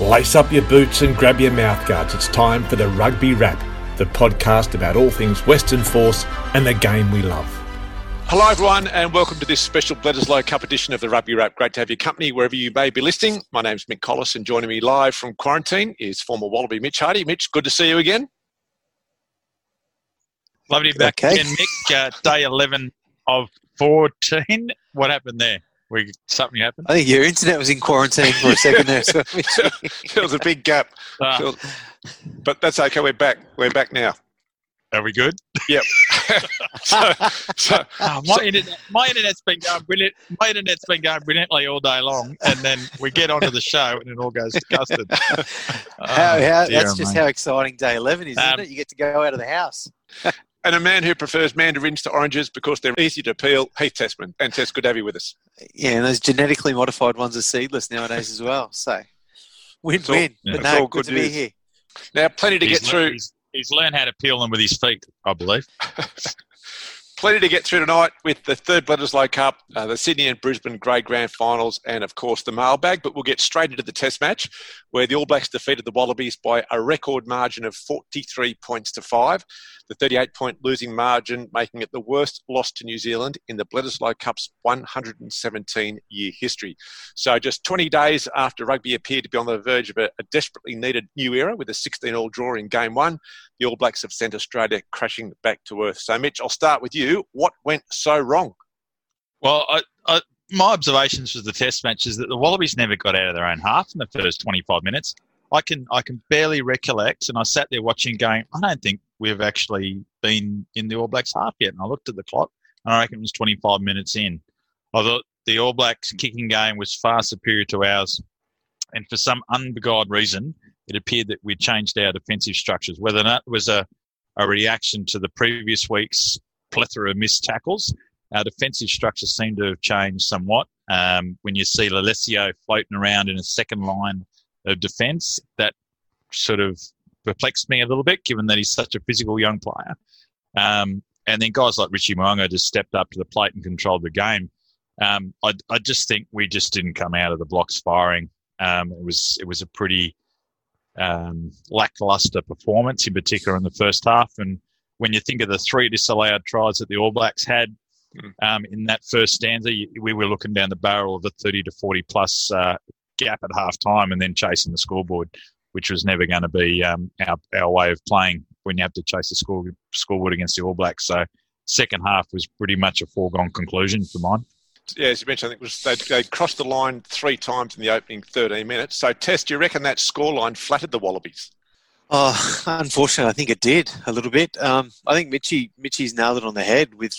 Lace up your boots and grab your mouthguards. It's time for the Rugby Wrap, the podcast about all things Western Force and the game we love. Hello, everyone, and welcome to this special Bledisloe Cup edition of the Rugby Wrap. Great to have your company wherever you may be listening. My name's Mick Collis, and joining me live from quarantine is former Wallaby Mitch Hardy. Mitch, good to see you again. Lovely to be back okay. again, Mick. Uh, day 11 of 14. What happened there? We, something happened? I think your internet was in quarantine for a second there. So there was a big gap. Uh, but that's okay. We're back. We're back now. Are we good? Yep. so, so, oh, my, so, internet, my internet's been going brilliant. My internet's been going brilliantly all day long, and then we get onto the show and it all goes to custard. how, how, oh, that's just how exciting day eleven is, isn't um, it? You get to go out of the house. And a man who prefers mandarins to oranges because they're easy to peel, Heath Tessmann. And Tess, good to have you with us. Yeah, and those genetically modified ones are seedless nowadays as well. So win-win. Yeah. But no, good, good to news. be here. Now, plenty to he's get through. He's, he's learned how to peel them with his feet, I believe. plenty to get through tonight with the third Bledisloe Cup, uh, the Sydney and Brisbane Grey Grand Finals, and of course the mailbag. But we'll get straight into the Test match, where the All Blacks defeated the Wallabies by a record margin of 43 points to five the 38 point losing margin, making it the worst loss to New Zealand in the Bledisloe Cup's 117 year history. So, just 20 days after rugby appeared to be on the verge of a, a desperately needed new era with a 16 all draw in game one, the All Blacks have sent Australia crashing back to earth. So, Mitch, I'll start with you. What went so wrong? Well, I, I, my observations for the test match is that the Wallabies never got out of their own half in the first 25 minutes. I can I can barely recollect, and I sat there watching, going, I don't think we've actually been in the All Blacks half yet. And I looked at the clock, and I reckon it was 25 minutes in. I thought the All Blacks kicking game was far superior to ours, and for some unbeguiled reason, it appeared that we'd changed our defensive structures. Whether or not it was a, a reaction to the previous week's plethora of missed tackles, our defensive structure seemed to have changed somewhat. Um, when you see Lolesio floating around in a second line of defence, that sort of perplexed me a little bit, given that he's such a physical young player. Um, and then guys like Richie Mo'unga just stepped up to the plate and controlled the game. Um, I, I, just think we just didn't come out of the blocks firing. Um, it was it was a pretty um, lackluster performance, in particular in the first half. And when you think of the three disallowed tries that the All Blacks had um, in that first stanza, we were looking down the barrel of a 30 to 40 plus uh, gap at half time and then chasing the scoreboard which was never going to be um, our, our way of playing when you have to chase the score, scoreboard against the All Blacks. So second half was pretty much a foregone conclusion for mine. Yeah, as you mentioned, I think was they, they crossed the line three times in the opening 13 minutes. So, Tess, do you reckon that scoreline flattered the Wallabies? Oh, unfortunately, I think it did a little bit. Um, I think Mitchy Mitchy's nailed it on the head with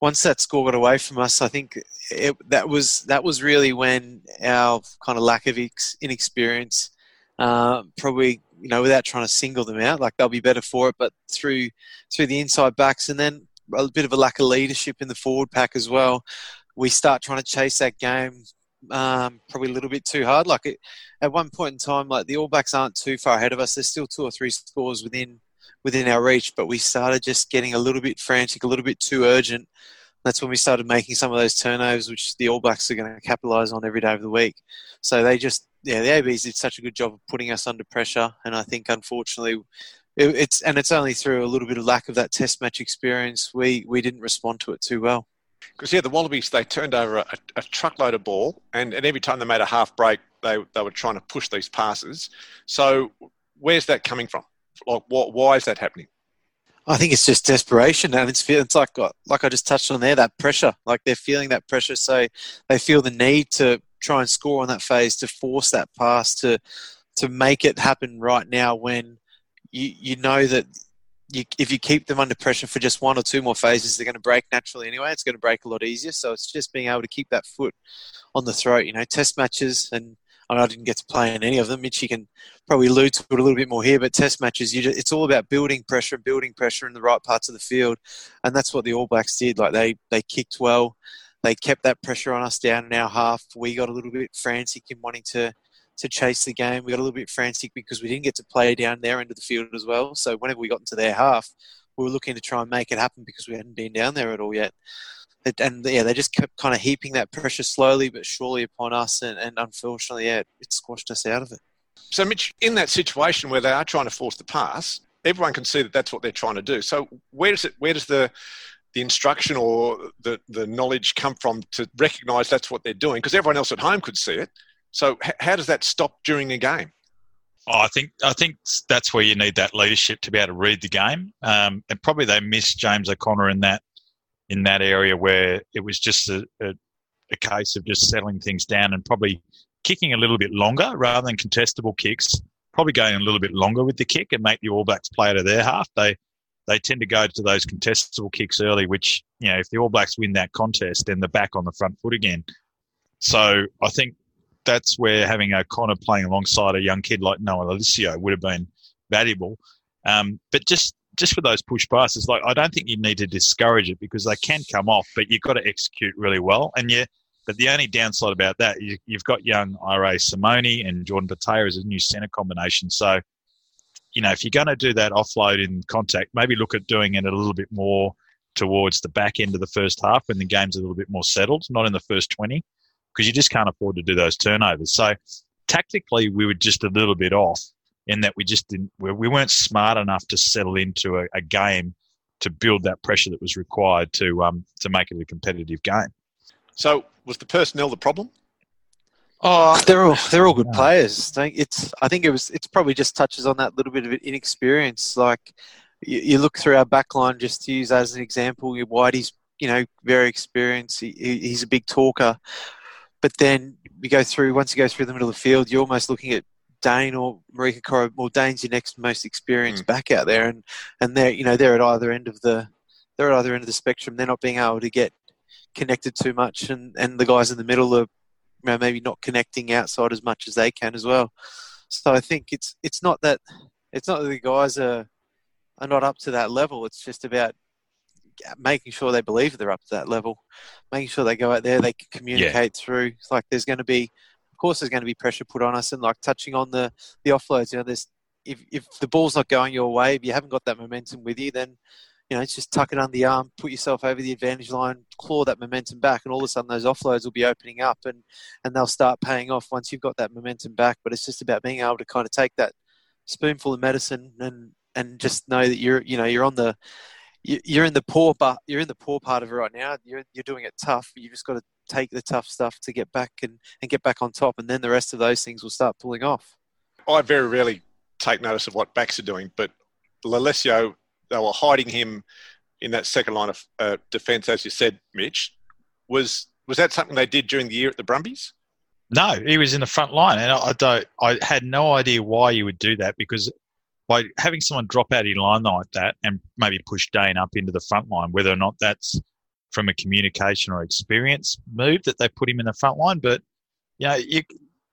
once that score got away from us. I think it, that was that was really when our kind of lack of ex, inexperience uh, probably you know without trying to single them out, like they'll be better for it, but through through the inside backs and then a bit of a lack of leadership in the forward pack as well. We start trying to chase that game um, probably a little bit too hard. Like it, at one point in time, like the All Blacks aren't too far ahead of us. There's still two or three scores within within our reach, but we started just getting a little bit frantic, a little bit too urgent. That's when we started making some of those turnovers, which the All Blacks are going to capitalise on every day of the week. So they just yeah, the ABs did such a good job of putting us under pressure, and I think unfortunately, it, it's and it's only through a little bit of lack of that test match experience we we didn't respond to it too well. Because yeah, the Wallabies they turned over a, a, truckload of ball, and, and every time they made a half break, they they were trying to push these passes. So where's that coming from? Like, what, why is that happening? I think it's just desperation, and it's it's like uh, like I just touched on there that pressure. Like they're feeling that pressure, so they feel the need to try and score on that phase to force that pass to to make it happen right now when you you know that you, if you keep them under pressure for just one or two more phases, they're going to break naturally anyway. It's going to break a lot easier. So it's just being able to keep that foot on the throat. You know, test matches, and I, didn't get to play in any of them. Mitch, you can probably allude to it a little bit more here, but test matches, just, it's all about building pressure, and building pressure in the right parts of the field, and that's what the All Blacks did. Like they they kicked well they kept that pressure on us down in our half. We got a little bit frantic in wanting to to chase the game. We got a little bit frantic because we didn't get to play down their end of the field as well. So whenever we got into their half, we were looking to try and make it happen because we hadn't been down there at all yet. And yeah, they just kept kind of heaping that pressure slowly but surely upon us, and, and unfortunately, yeah, it squashed us out of it. So, Mitch, in that situation where they are trying to force the pass, everyone can see that that's what they're trying to do. So, where does it? Where does the the instruction or the, the knowledge come from to recognise that's what they're doing? Because everyone else at home could see it. So, h- how does that stop during a game? Oh, I think I think that's where you need that leadership to be able to read the game. Um, and probably they missed James O'Connor in that in that area where it was just a, a, a case of just settling things down and probably kicking a little bit longer rather than contestable kicks. Probably going a little bit longer with the kick and make the All Blacks play of their half. They they tend to go to those contestable kicks early, which you know if the All Blacks win that contest, then they're back on the front foot again. So I think that's where having O'Connor playing alongside a young kid like Noah Lolesio would have been valuable. Um, but just just for those push passes, like I don't think you need to discourage it because they can come off, but you've got to execute really well. And yeah, but the only downside about that, you, have got young Irae Simone and Jordan Petaia as a new centre combination. So, you know, if you're going to do that offload in contact, maybe look at doing it a little bit more towards the back end of the first half when the game's a little bit more settled, not in the first 20 because you just can't afford to do those turnovers. So tactically, we were just a little bit off in that we just didn't, we weren't smart enough to settle into a, a game to build that pressure that was required to um, to make it a competitive game. So was the personnel the problem? Oh, they're all they're all good players. It's I think it was it's probably just touches on that little bit of inexperience. Like you, you look through our backline, just to use as an example, Whitey's you know very experienced. He, he's a big talker, but then we go through once you go through the middle of the field, you're almost looking at Dane or Marika Koro. Well, Dane's your next most experienced mm. back out there, and and they're you know they're at either end of the they're at either end of the spectrum. They're not being able to get connected too much, and and the guys in the middle are you know, maybe not connecting outside as much as they can as well. So I think it's it's not that it's not that the guys are are not up to that level. It's just about making sure they believe they're up to that level, making sure they go out there, they can communicate yeah. through. It's like there's going to be, of course, there's going to be pressure put on us, and like touching on the the offloads. You know, there's if if the ball's not going your way, if you haven't got that momentum with you, then you know it's just tuck it under the arm, put yourself over the advantage line, claw that momentum back, and all of a sudden those offloads will be opening up, and and they'll start paying off once you've got that momentum back. But it's just about being able to kind of take that spoonful of medicine and and just know that you're you know you're on the you're in the poor but you're in the poor part of it right now. You're you're doing it tough. You just got to take the tough stuff to get back and, and get back on top, and then the rest of those things will start pulling off. I very rarely take notice of what backs are doing, but Lolesio, they were hiding him in that second line of uh, defence, as you said, Mitch. Was was that something they did during the year at the Brumbies? No, he was in the front line, and I, I don't. I had no idea why you would do that because by having someone drop out in line like that and maybe push Dane up into the front line, whether or not that's from a communication or experience move that they put him in the front line. But you know, you,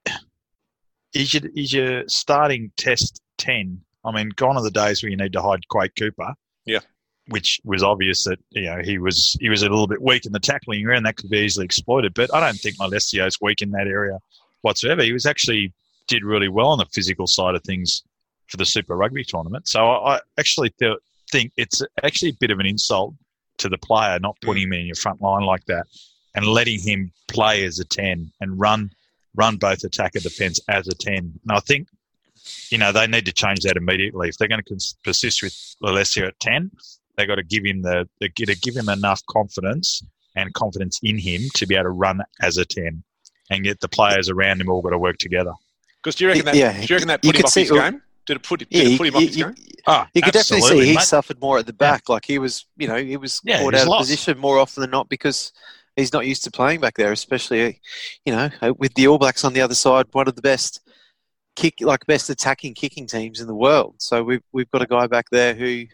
is your is your starting test ten? I mean, gone are the days where you need to hide Quade Cooper. Yeah. Which was obvious that you know he was he was a little bit weak in the tackling area, and that could be easily exploited. But I don't think Lolesio's weak in that area whatsoever. He was actually did really well on the physical side of things for the Super Rugby tournament. So I actually th- think it's actually a bit of an insult to the player not hmm. putting him in your front line like that and letting him play as a 10 and run run both attack and defence as a 10. And I think, you know, they need to change that immediately. If they're going to persist with Lolesio at 10, they've got to give him the, the to give him enough confidence and confidence in him to be able to run as a 10 and get the players around him all got to work together. Because do you reckon that, yeah, do you reckon that put him off his game? Did it put, did yeah, it put him you, you, ah, you could definitely see he mate. suffered more at the back. Yeah. Like he was, you know, he was yeah, caught out of position more often than not because he's not used to playing back there, especially, you know, with the All Blacks on the other side, one of the best kick, like best attacking kicking teams in the world. So we've we've got a guy back there who,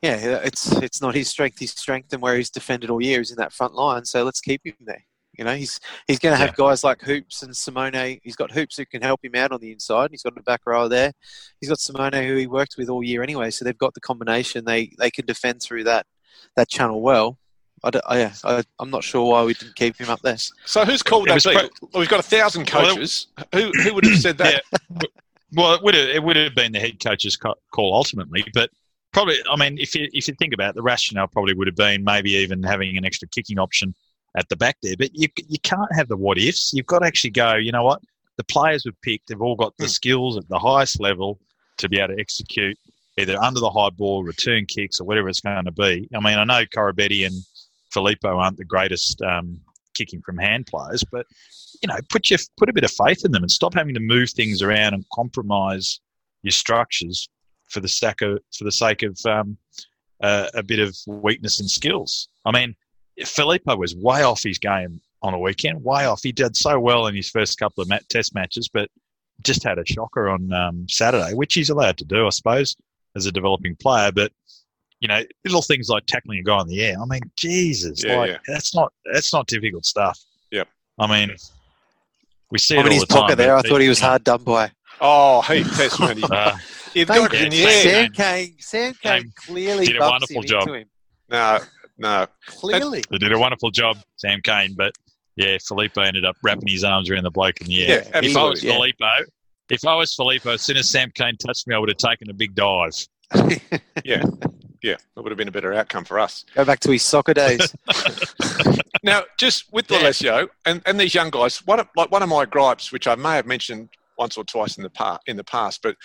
yeah, it's it's not his strength. His strength and where he's defended all year is in that front line. So let's keep him there. You know, he's he's going to have yeah. guys like Hoops and Simone. He's got Hoops who can help him out on the inside. He's got a back row there. He's got Simone who he worked with all year anyway. So they've got the combination. They they can defend through that that channel well. I, I, I, am not sure why we didn't keep him up there. So who's called that? Pro- oh, We've got a thousand coaches. Well, who who would have said that? Yeah. Well, it would have it would have been the head coach's call ultimately, but probably. I mean, if you if you think about it, the rationale, probably would have been maybe even having an extra kicking option at the back there. But you you can't have the what ifs. You've got to actually go. You know what? the players we've picked, they've all got the Hmm. skills at the highest level to be able to execute either under the high ball, return kicks, or whatever it's going to be. I mean, I know Koroibete and Filipo aren't the greatest um, kicking from hand players, but you know, put your put a bit of faith in them and stop having to move things around and compromise your structures for the sake of for the sake of um, uh, a bit of weakness and skills. I mean, Filipo was way off his game on a weekend, way off. He did so well in his first couple of mat- test matches, but just had a shocker on um, Saturday, which he's allowed to do, I suppose, as a developing player. But you know, little things like tackling a guy in the air. I mean, Jesus, Yeah, like yeah. that's not that's not difficult stuff. Yeah, I mean, we see I it mean, all his the time. pocket there, I thought he was hard done by. Oh, he Tessmann. he- Uh, You've got it you. in the Yeah, air. Sam Cane, Sam Cane clearly did a bumps wonderful him job. into him. No, no. Clearly. they did a wonderful job, Sam Cane. But yeah, Filipo ended up wrapping his arms around the bloke in the air. Yeah, if I was absolutely. Yeah. Filipo, if I was Filipo, as soon as Sam Cane touched me, I would have taken a big dive. Yeah, yeah. That would have been a better outcome for us. Go back to his soccer days. Now, just with Yeah. Lolesio and, and these young guys, one of, like one of my gripes, which I may have mentioned once or twice in the past, in the past, but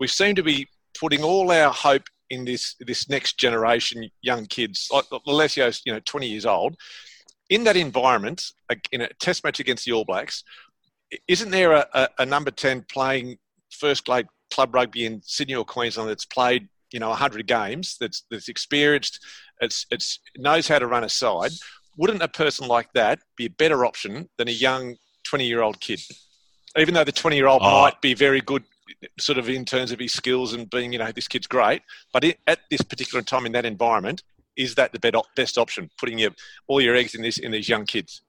we seem to be putting all our hope in this this next generation young kids. Like Lolesio's, you know, 20 years old. In that environment, in a test match against the All Blacks, isn't there a, a, a number 10 playing first grade club rugby in Sydney or Queensland that's played, you know, 100 games, that's that's experienced, it's it's knows how to run a side? Wouldn't a person like that be a better option than a young 20 year old kid? Even though the 20 year old Oh. might be very good, sort of in terms of his skills and being, you know, this kid's great, but it, at this particular time in that environment, is that the best option? Putting your all your eggs in this in these young kids.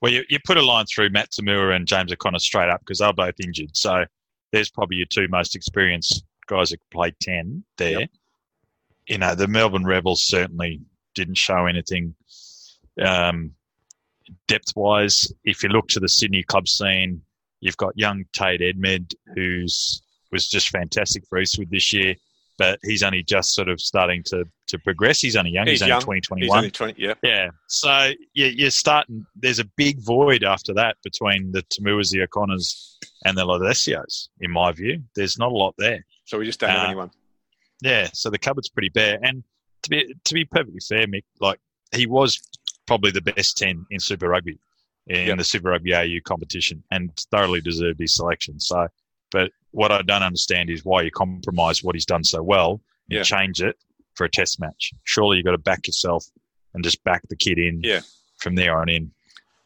Well, you, you put a line through Matt To'omua and James O'Connor straight up because they're both injured. So there's probably your two most experienced guys that played 10 there. You know, the Melbourne Rebels certainly didn't show anything um, depth wise. If you look to the Sydney club scene, you've got young Tate Edmed, who's was just fantastic for Eastwood this year, but he's only just sort of starting to, to progress. He's only young. He's, He's only young. 20, He's 21. only 20, yeah. Yeah. So you, you're starting. There's a big void after that between the To'omuas, the O'Connors, and the Lolesios. In my view, there's not a lot there. So we just don't have Uh, anyone. Yeah. So the cupboard's pretty bare. And to be to be perfectly fair, Mick, like he was probably the best ten in Super Rugby in Yep. the Super Rugby AU competition, and thoroughly deserved his selection. So, but what I don't understand is why you compromise what he's done so well and Yeah. change it for a test match. Surely you've got to back yourself and just back the kid in Yeah. from there on in.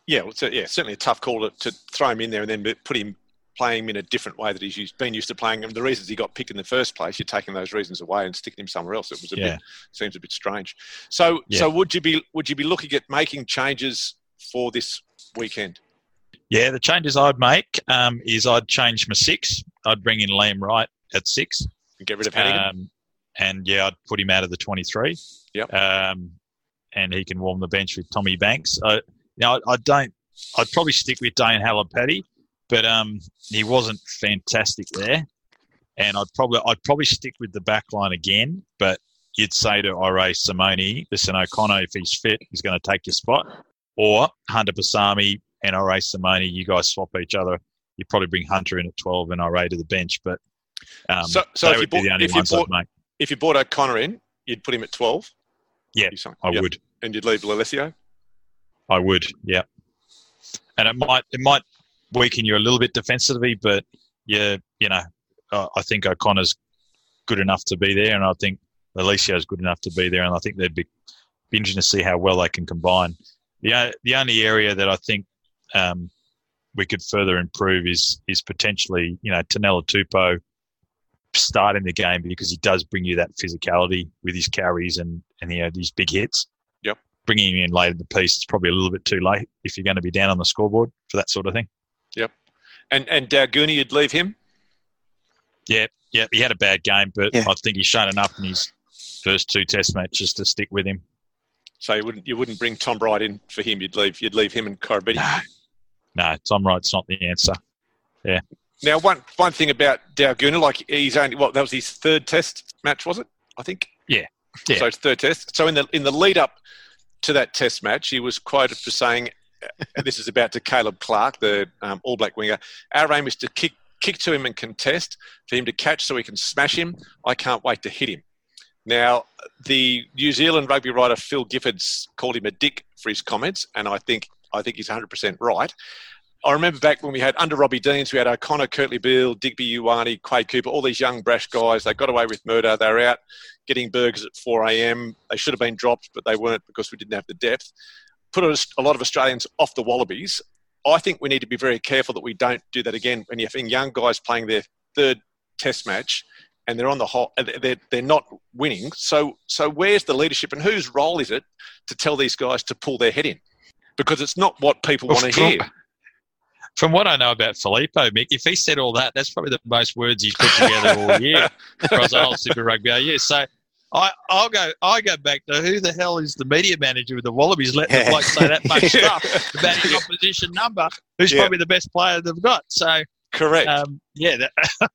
Yeah, well, so, yeah, certainly a tough call to, to throw him in there and then put him playing him in a different way that he's used, been used to playing him. The reasons he got picked in the first place, you're taking those reasons away and sticking him somewhere else. It was a Yeah. bit seems a bit strange. So, Yeah. so would you be would you be looking at making changes for this weekend? Yeah, the changes I'd make um, is I'd change my six. I'd bring in Liam Wright at six. And get rid of Hanigan? Um, and yeah, I'd put him out of the 23. Yep. Um, and he can warm the bench with Tommy Banks. I, you know, I, I don't, I'd probably stick with Dane Haylett-Petty, but um, he wasn't fantastic there. And I'd probably, I'd probably stick with the back line again, but you'd say to Irae Simone, listen, O'Connor, if he's fit, he's going to take your spot. Or Hunter Paisami and Irae Simone, you guys swap each other. You probably bring Hunter in at 12 and Ira to the bench, but um, So- so if you bought- if you bought- if you brought O'Connor in, you'd put him at twelve. Yeah, I yep. would. and you'd leave Lolesio. I would. Yeah. And it might it might weaken you a little bit defensively, but yeah, you know, uh, I think O'Connor's good enough to be there, and I think Lolesio's good enough to be there, and I think they'd be, be interesting to see how well they can combine. The the only area that I think um, we could further improve is is potentially you know Taniela Tupou starting the game because he does bring you that physicality with his carries and and you know these big hits. Yep. Bringing him in late in the piece is probably a little bit too late if you're going to be down on the scoreboard for that sort of thing. Yep. And and Daugunu, you'd leave him. Yeah, yeah, he had a bad game, but Yeah. I think he's shown enough in his first two Test matches to stick with him. So you wouldn't you wouldn't bring Tom Wright in for him. You'd leave you'd leave him and Koroibete. No, no, Tom Wright's not the answer. Yeah. Now, one one thing about Daugunu, like he's only what that was his third Test match, was it? I think. Yeah. Yeah. So it's third Test. So in the in the lead up to that Test match, he was quoted for saying, this is about to Caleb Clarke, the um, All Black winger. Our aim is to kick kick to him and contest for him to catch so we can smash him. I can't wait to hit him. Now, the New Zealand rugby writer Phil Giffords called him a dick for his comments, and I think I think he's 100% right. I remember back when we had under Robbie Deans, we had O'Connor, Kurtley Beale, Digby Ioane, Quade Cooper, all these young brash guys. They got away with murder. They were out getting burgers at 4 a.m. They should have been dropped, but they weren't because we didn't have the depth. Put a lot of Australians off the Wallabies. I think we need to be very careful that we don't do that again when you're having young guys playing their third test match and they're on the hot, they're, they're not winning. So, so where's the leadership and whose role is it to tell these guys to pull their head in? Because it's not what people well, want to hear. From what I know about Filipo, Mick, if he said all that, that's probably the most words he's put together all year across the whole Super Rugby year. So I, will go. I go back to who the hell is the media manager with the Wallabies letting the bloke say that much stuff about his opposition number, who's yeah. probably the best player they've got. So correct. Um, yeah, that,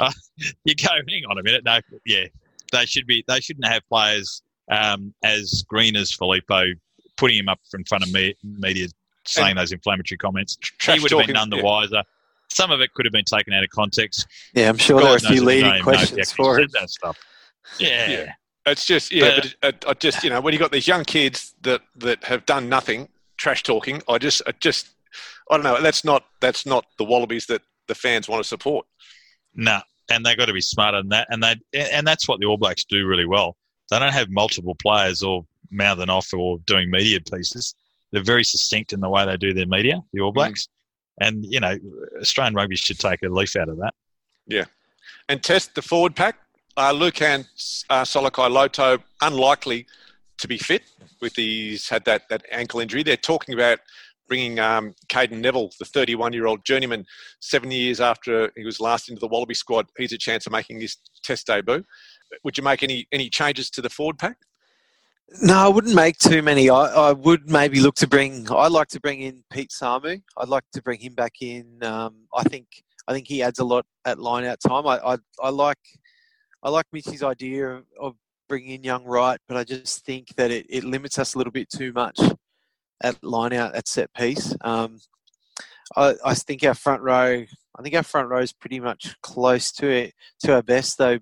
uh, you go. Hang on a minute. No, yeah, they should be. They shouldn't have players um, as green as Filipo putting him up in front of me, media saying and those inflammatory comments. He would have been none the yeah. wiser. Some of it could have been taken out of context. Yeah, I'm sure God there are a few leading questions for it. That stuff. Yeah. yeah. It's just yeah, but, but I just you know when you got these young kids that that have done nothing, trash talking. I just I just I don't know. That's not that's not the Wallabies that the fans want to support. No, and they've got to be smarter than that. And they and that's what the All Blacks do really well. They don't have multiple players or mouthing off or doing media pieces. They're very succinct in the way they do their media. The All mm. Blacks, mm. and you know, Australian rugby should take a leaf out of that. Yeah, and test the forward pack uh, Lukhan uh, Salakaia-Loto unlikely to be fit with he's had that, that ankle injury. They're talking about bringing um, Cadeyrn Neville, the 31 year old journeyman, seven years after he was last into the Wallaby squad. He's a chance of making his test debut. Would you make any, any changes to the forward pack? No, I wouldn't make too many. I, I would maybe look to bring. I'd like to bring in Pete Samu. I'd like to bring him back in. Um, I think I think he adds a lot at line out time. I, I, I like I like Mitchy's idea of, of bringing in young Wright, but I just think that it, it limits us a little bit too much at line out at set piece. Um, I, I, think our front row, I think our front row is pretty much close to it to our best. Though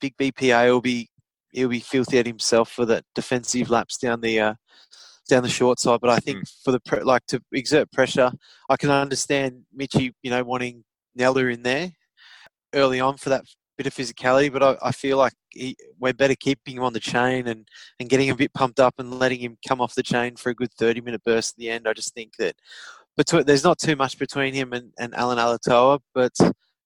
Big BPA will be he'll be filthy at himself for that defensive lapse down the uh, down the short side. But I think mm. for the pre- like to exert pressure, I can understand Mitchy, you know, wanting Nella in there early on for that bit of physicality, but I, I feel like he, we're better keeping him on the chain and, and getting him a bit pumped up and letting him come off the chain for a good 30 minute burst at the end. I just think that between, there's not too much between him and, and Allan Alaalatoa, but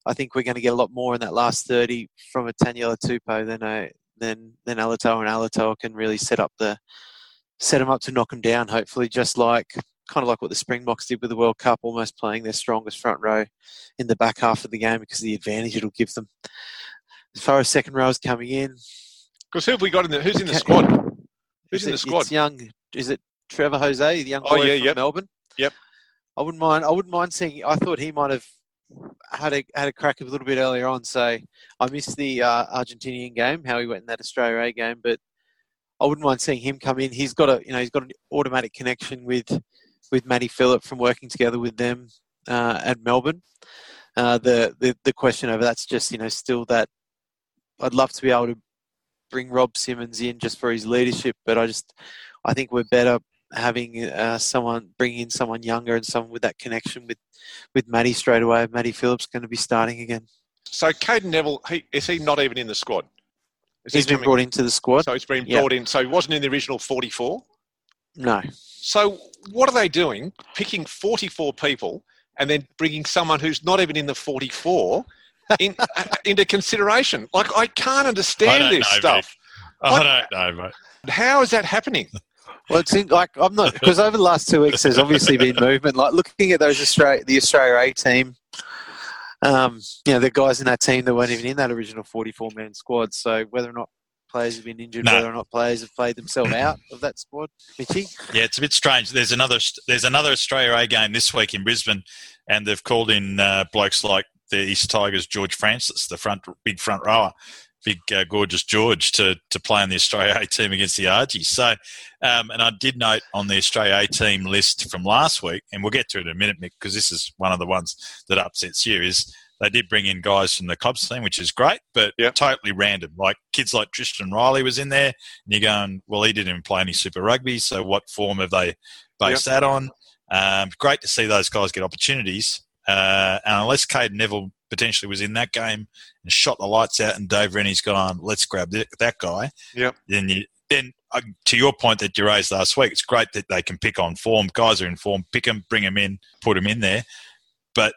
I think we're going to get a lot more in that last 30 from a Taniela Tupou than a, than than Alaalatoa and Alaalatoa can really set up the set him up to knock him down. Hopefully, just like kind of like what the Springboks did with the World Cup, almost playing their strongest front row in the back half of the game because of the advantage it'll give them. As far as second rows coming in, because who have we got in the? Who's in the squad? Who's in the squad? It's young. Is it Trevor Hosea, the young oh, boy oh, yeah, from yep. Melbourne? Yep. I wouldn't mind. I wouldn't mind seeing. I thought he might have had a had a crack a little bit earlier on. So I missed the uh, Argentinian game, how he went in that Australia A game, but I wouldn't mind seeing him come in. He's got a you know he's got an automatic connection with with Matty Philip from working together with them uh, at Melbourne. Uh, the, the the question over that's just you know still that I'd love to be able to bring Rob Simmons in just for his leadership, but I just I think we're better having uh, someone bringing in someone younger and someone with that connection with with Matty straight away. Matty Philip's going to be starting again. So Cadeyrn Neville, he, is he not even in the squad? Is he's he been brought into the squad. So he's been brought in. So he wasn't in the original forty-four. No. So what are they doing? Picking 44 people and then bringing someone who's not even in the 44 in, uh, into consideration. Like I can't understand this know, stuff. Mate. I don't know, mate. How is that happening? Well, it's in, like I'm not because over the last two weeks there's obviously been movement. Like looking at those Australia, the Australia A team, um, you know, the guys in that team that weren't even in that original 44 man squad. So whether or not players have been injured, no. whether or not players have played themselves out of that squad. Mitchy? Yeah, it's a bit strange. There's another there's another Australia A game this week in Brisbane, and they've called in uh, blokes like the East Tigers, George Francis, the front big front rower, big uh, gorgeous George to to play on the Australia A team against the Argies. So, um, and I did note on the Australia A team list from last week, and we'll get to it in a minute, Mick, because this is one of the ones that upsets you. Is they did bring in guys from the clubs team, which is great, but Yep. totally random. Like kids like Tristan Riley was in there, and you're going, well, he didn't even play any Super Rugby, so what form have they based that on? Um, great to see those guys get opportunities. Uh, and unless Cadeyrn Neville potentially was in that game and shot the lights out, and Dave Rennie's gone, let's grab th- that guy. Yep. Then you then uh, to your point that you raised last week, it's great that they can pick on form. Guys are in form, pick them, bring them in, put them in there. But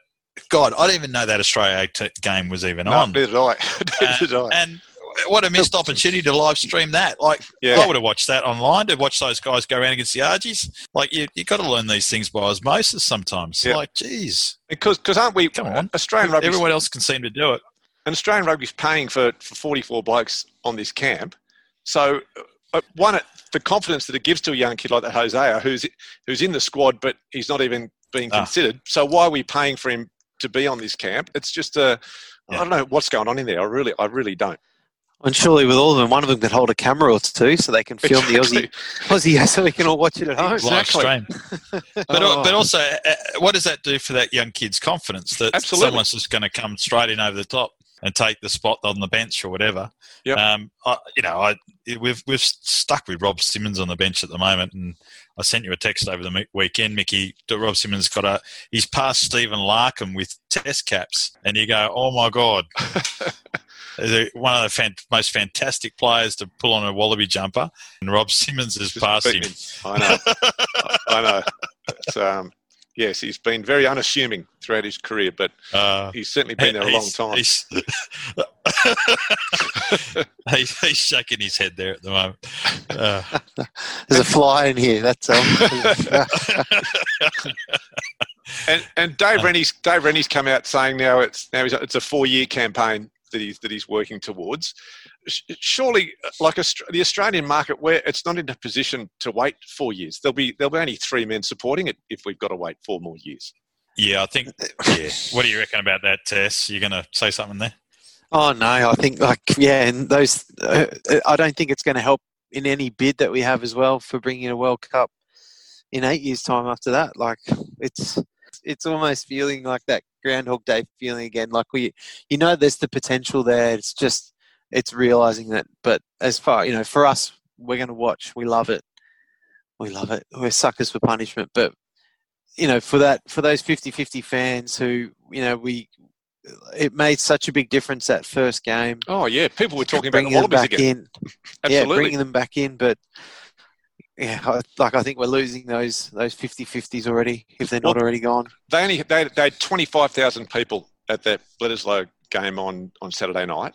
God, I didn't even know that Australia t- game was even No, on. did I. neither did I. And what a missed opportunity to live stream that. Like Yeah. I would have watched that online to watch those guys go around against the Argies. Like you, you got to learn these things by osmosis sometimes. Yeah. Like, geez, Because because aren't we Come on. Australian rugby everyone else can seem to do it. and Australian rugby's paying for, for 44 blokes on this camp. So, uh, one, the confidence that it gives to a young kid like that Hosea, who's who's in the squad, but he's not even being Ah. considered. So, why are we paying for him to be on this camp? It's just a, I Yeah. don't know what's going on in there. I really, I really don't. And surely with all of them, one of them can hold a camera or two so they can film Exactly. the Aussie, Aussie so we can all watch it at home. Exactly. Live stream. But, Oh. but also, uh, what does that do for that young kid's confidence that Absolutely. someone's just going to come straight in over the top and take the spot on the bench or whatever? Yep. Um, I, you know, I, we've we've stuck with Rob Simmons on the bench at the moment, and I sent you a text over the weekend, Mickey. Rob Simmons got a he's passed Stephen Larkham with test caps, and you go, oh my god. They're One of the fan- most fantastic players to pull on a wallaby jumper, and Rob Simmons has Just passed him. I know. I know. It's, um, yes, he's been very unassuming throughout his career, but Uh, he's certainly been there a long time. He's, he's, he's shaking his head there at the moment. Uh, There's a fly in here. That's all. And and Dave Rennie's Dave Rennie's come out saying now it's now he's, it's a four year campaign that he's that he's working towards. Surely, like Aust- the Australian market, where it's not in a position to wait four years, there'll be there'll be only three men supporting it if we've got to wait four more years. yeah, I think. Yeah. What do you reckon about that, Tess? You're going to say something there? Oh no, I think like yeah, and those uh, I don't think it's going to help in any bid that we have as well for bringing a World Cup in eight years' time. After that, like it's it's almost feeling like that Groundhog Day feeling again. Like we, you know, there's the potential there. It's just it's realizing that. But as far you know, for us, we're going to watch. We love it. We love it. We're suckers for punishment, but you know, for that for those 50-50 fans who you know we it made such a big difference that first game. Oh yeah, people were talking about the bringing them Wallabies back again. in, yeah, Absolutely. bringing them back in. But yeah, like I think we're losing those those 50-50s already if they're not Well- already gone. they only they, they had twenty five thousand people at that Bledisloe game on on Saturday night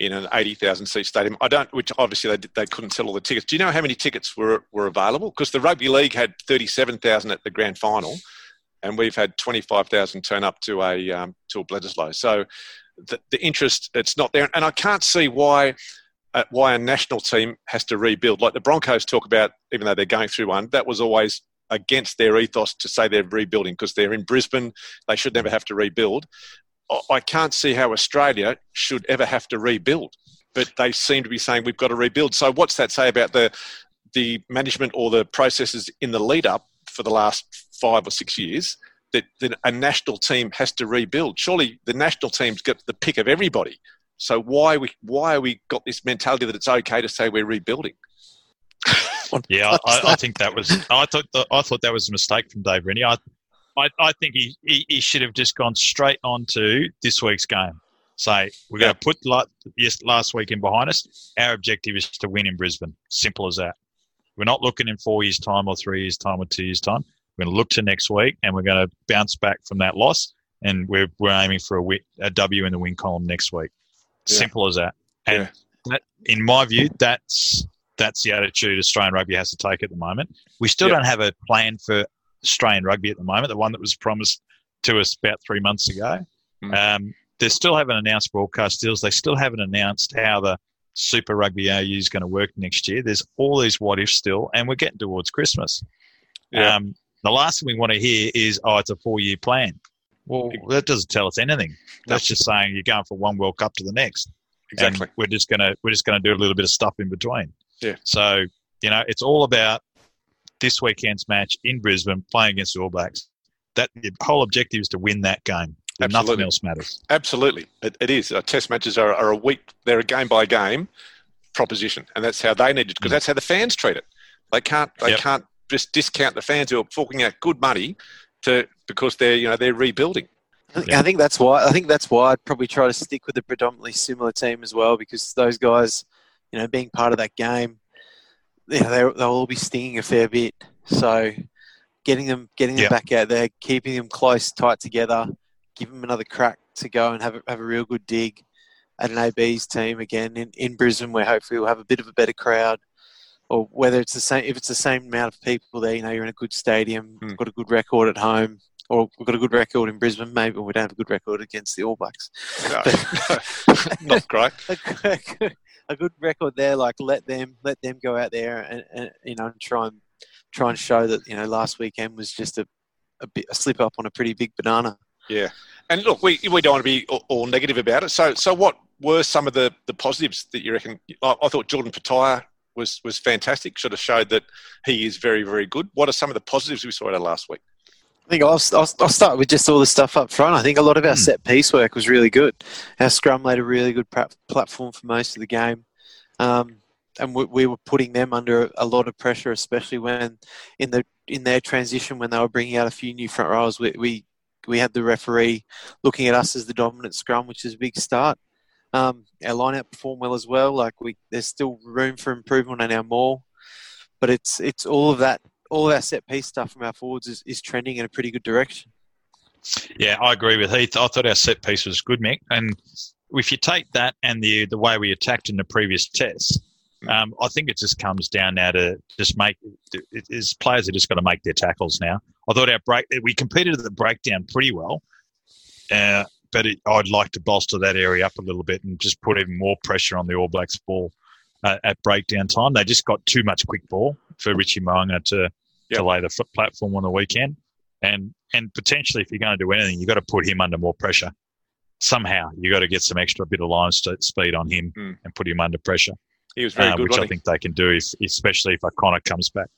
in an eighty thousand seat stadium. I don't, which obviously they did- they couldn't sell all the tickets. Do you know how many tickets were were available? Because the rugby league had thirty seven thousand at the grand final, and we've had twenty five thousand turn up to a um, to a Bledisloe. So the, the interest it's not there, and I can't see why. Uh, why a national team has to rebuild, like the Broncos talk about, even though they're going through one, that was always against their ethos to say they're rebuilding because they're in Brisbane. They should never have to rebuild. I- can't see how Australia should ever have to rebuild, but they seem to be saying we've got to rebuild. So what's that say about the the management or the processes in the lead up for the last five or six years? That, that a national team has to rebuild. Surely the national teams get the pick of everybody. So why we why are we got this mentality that it's okay to say we're rebuilding? Yeah, I, I, think that was. I thought. The, I thought that was a mistake from Dave Rennie. I, I, I think he, he, he should have just gone straight on to this week's game. Say we're going to put last, yes, last weekend behind us. Our objective is to win in Brisbane. Simple as that. We're not looking in four years' time or three years' time or two years' time. We're going to look to next week and we're going to bounce back from that loss. And we're, we're aiming for a, wi- a W in the win column next week. Yeah. Simple as that. And Yeah. that, in my view, that's that's the attitude Australian rugby has to take at the moment. We still Yeah. don't have a plan for Australian rugby at the moment, the one that was promised to us about three months ago. Mm. Um, they still haven't announced broadcast deals. They still haven't announced how the Super Rugby AU is going to work next year. There's all these what ifs still, and we're getting towards Christmas. Yeah. Um, the last thing we want to hear is, oh, it's a four year plan. Well, that doesn't tell us anything. That's just saying you're going from one World Cup to the next. exactly. And we're just gonna we're just gonna do a little bit of stuff in between. Yeah. So you know, it's all about this weekend's match in Brisbane, playing against the All Blacks. That the whole objective is to win that game. Nothing Absolutely. else matters. Absolutely, it, it is. Uh, test matches are, are a week; they're a game by game proposition, and that's how they need it because Mm. that's how the fans treat it. They can't they Yep. can't just discount the fans who are forking out good money to because they're you know they're rebuilding. I think, Yeah. I think that's why. I think that's why I'd probably try to stick with a predominantly similar team as well, because those guys, you know, being part of that game, you know, they- they'll all be stinging a fair bit. So, getting them, getting them Yeah. back out there, keeping them close, tight together, give them another crack to go and have a, have a real good dig at an AB's team again in, in Brisbane, where hopefully we'll have a bit of a better crowd. Or whether it's the same, if it's the same amount of people there, you know, you're in a good stadium, Hmm. got a good record at home, or we've got a good record in Brisbane. Maybe we don't have a good record against the All Blacks. No, not great. a, good, a good record there. Like let them let them go out there and, and you know and try and try and show that you know last weekend was just a a, bit, a slip up on a pretty big banana. Yeah, and look, we we don't want to be all, all negative about it. So so what were some of the, the positives that you reckon? I, I thought Jordan Petaia was was fantastic. Sort of showed that he is very very good. What are some of the positives we saw out of last week? I think I'll, I'll, I'll start with just all the stuff up front. I think a lot of our Hmm. set piece work was really good. Our scrum laid a really good pra- platform for most of the game. Um, and we, we were putting them under a lot of pressure, especially when in the in their transition when they were bringing out a few new front rows. We we, we had the referee looking at us as the dominant scrum, which is a big start. Um, our lineout performed well as well. Like we, there's still room for improvement in our maul, but it's it's all of that all of our set piece stuff from our forwards is, is trending in a pretty good direction. Yeah, I agree with Heath. I thought our set piece was good, Mick. And if you take that and the the way we attacked in the previous tests, um, I think it just comes down now to just make it is players are just got to make their tackles now. I thought our break we competed at the breakdown pretty well, uh, but it, I'd like to bolster that area up a little bit and just put even more pressure on the All Blacks ball uh, at breakdown time. They just got too much quick ball for Richie Mo'unga to Yep. to lay the foot platform on the weekend, and and potentially if you're going to do anything, you've got to put him under more pressure. Somehow you've got to get some extra bit of line st- speed on him Hmm. and put him under pressure, He was very uh, good. which I think they can do, if, especially if O'Connor comes back.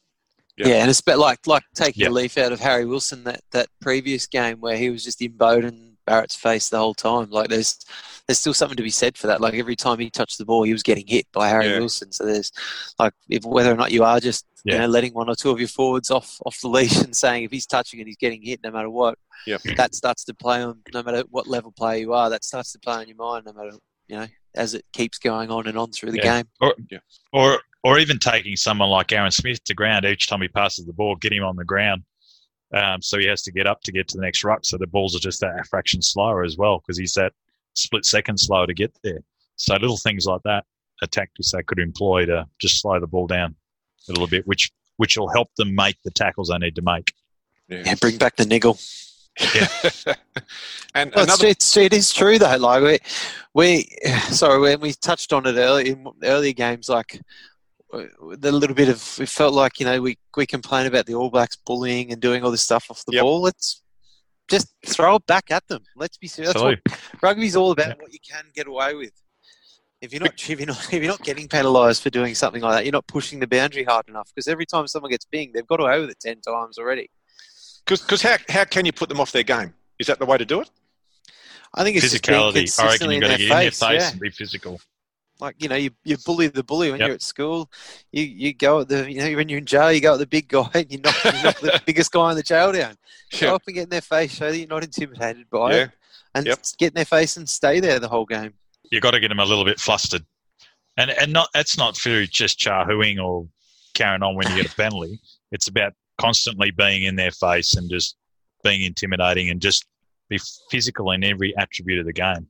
Yeah. Yeah, and it's bit like like taking Yeah. a leaf out of Harry Wilson that, that previous game where he was just in Beauden Barrett's face the whole time. Like there's there's still something to be said for that. Like every time he touched the ball, he was getting hit by Harry Yeah. Wilson. So there's like if whether or not you are just you know letting one or two of your forwards off off the leash and saying if he's touching it, he's getting hit no matter what. Yep. That starts to play on no matter what level player you are. That starts to play on your mind no matter you know as it keeps going on and on through the Yeah. game. Or or even taking someone like Aaron Smith to ground each time he passes the ball, get him on the ground. Um, so he has to get up to get to the next ruck. So the balls are just that fraction slower as well because he's that split second slower to get there. So little things like that are tactics they could employ to just slow the ball down a little bit, which which will help them make the tackles they need to make. Yeah, bring back the niggle. Yeah. and Well, it's, another, it's, it is true though. Like we, we, sorry, when we touched on it early in earlier games, like the little bit of it felt like you know we we complain about the All Blacks bullying and doing all this stuff off the Yep. ball. Let's just throw it back at them. Let's be serious. That's what rugby's all about. Yeah. What you can get away with. If you're not if you're not if you're not getting penalised for doing something like that, you're not pushing the boundary hard enough. Because every time someone gets binged, they've got away with it ten times already. because how how can you put them off their game? Is that the way to do it? I think it's Physicality. I reckon you've got to get in their face yeah. and be physical. Like you know you, you bully the bully when Yep. you're at school you you go at the you know when you're in jail you go at the big guy and you knock, you knock the biggest guy in the jail down go Yeah. up and get in their face show that you're not intimidated by Yeah. it and Yep. get in their face and stay there the whole game You've got to get them a little bit flustered. And and not that's not through just charhooing or carrying on when you get a penalty. It's about constantly being in their face and just being intimidating and just be physical in every attribute of the game.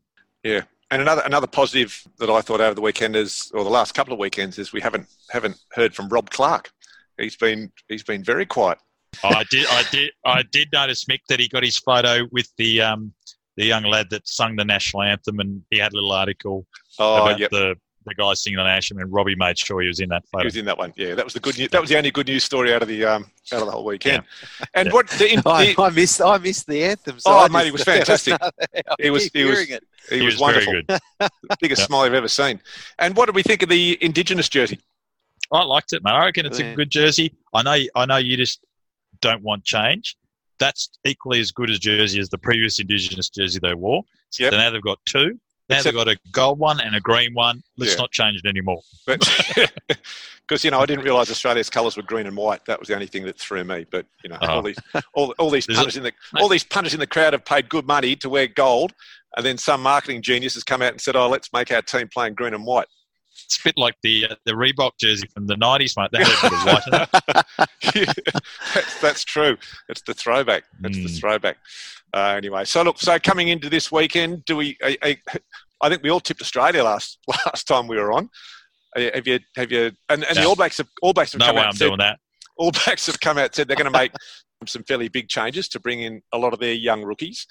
And another another positive that I thought over the weekend is, or the last couple of weekends, is we haven't haven't heard from Rob Clarke. He's been he's been very quiet. I did I did I did notice Mick that he got his photo with the um the young lad that sung the national anthem and he had a little article Oh, about yep. the the guy singing on Asham, and Robbie made sure he was in that He was in that one. Yeah, that was the good news. That was the only good news story out of the um, out of the whole weekend. And Yeah. what the, in, I, the I missed I missed the anthem. So Oh, I mate, it was fantastic. He was- keep he was- it. he, He was, was wonderful. very good. Biggest Yeah. smile I've ever seen. And what did we think of the Indigenous jersey? I liked it, man. I reckon it's Yeah. a good jersey. I know. I know you just don't want change. That's equally as good as jersey as the previous Indigenous jersey they wore. So now they've got two. Now Except- they've got a gold one and a green one. Let's Yeah. not change it anymore. Because you know, I didn't realise Australia's colours were green and white. That was the only thing that threw me. But you know, Uh-huh. all these all, all these punters in the all these punters in the crowd have paid good money to wear gold, and then some marketing genius has come out and said, "Oh, let's make our team playing green and white." It's a bit like the uh, the Reebok jersey from the nineties, mate. That had a bit of white in it. that's, that's true. It's the throwback. It's the Mm. throwback. Uh, anyway, so look, so coming into this weekend, do we? I, I, I think we all tipped Australia last last time we were on. Uh, Have you? Have you? And, and the No. All Blacks have All Blacks have No come way out I'm and said, doing that. All Blacks have come out said they're going to make some fairly big changes to bring in a lot of their young rookies.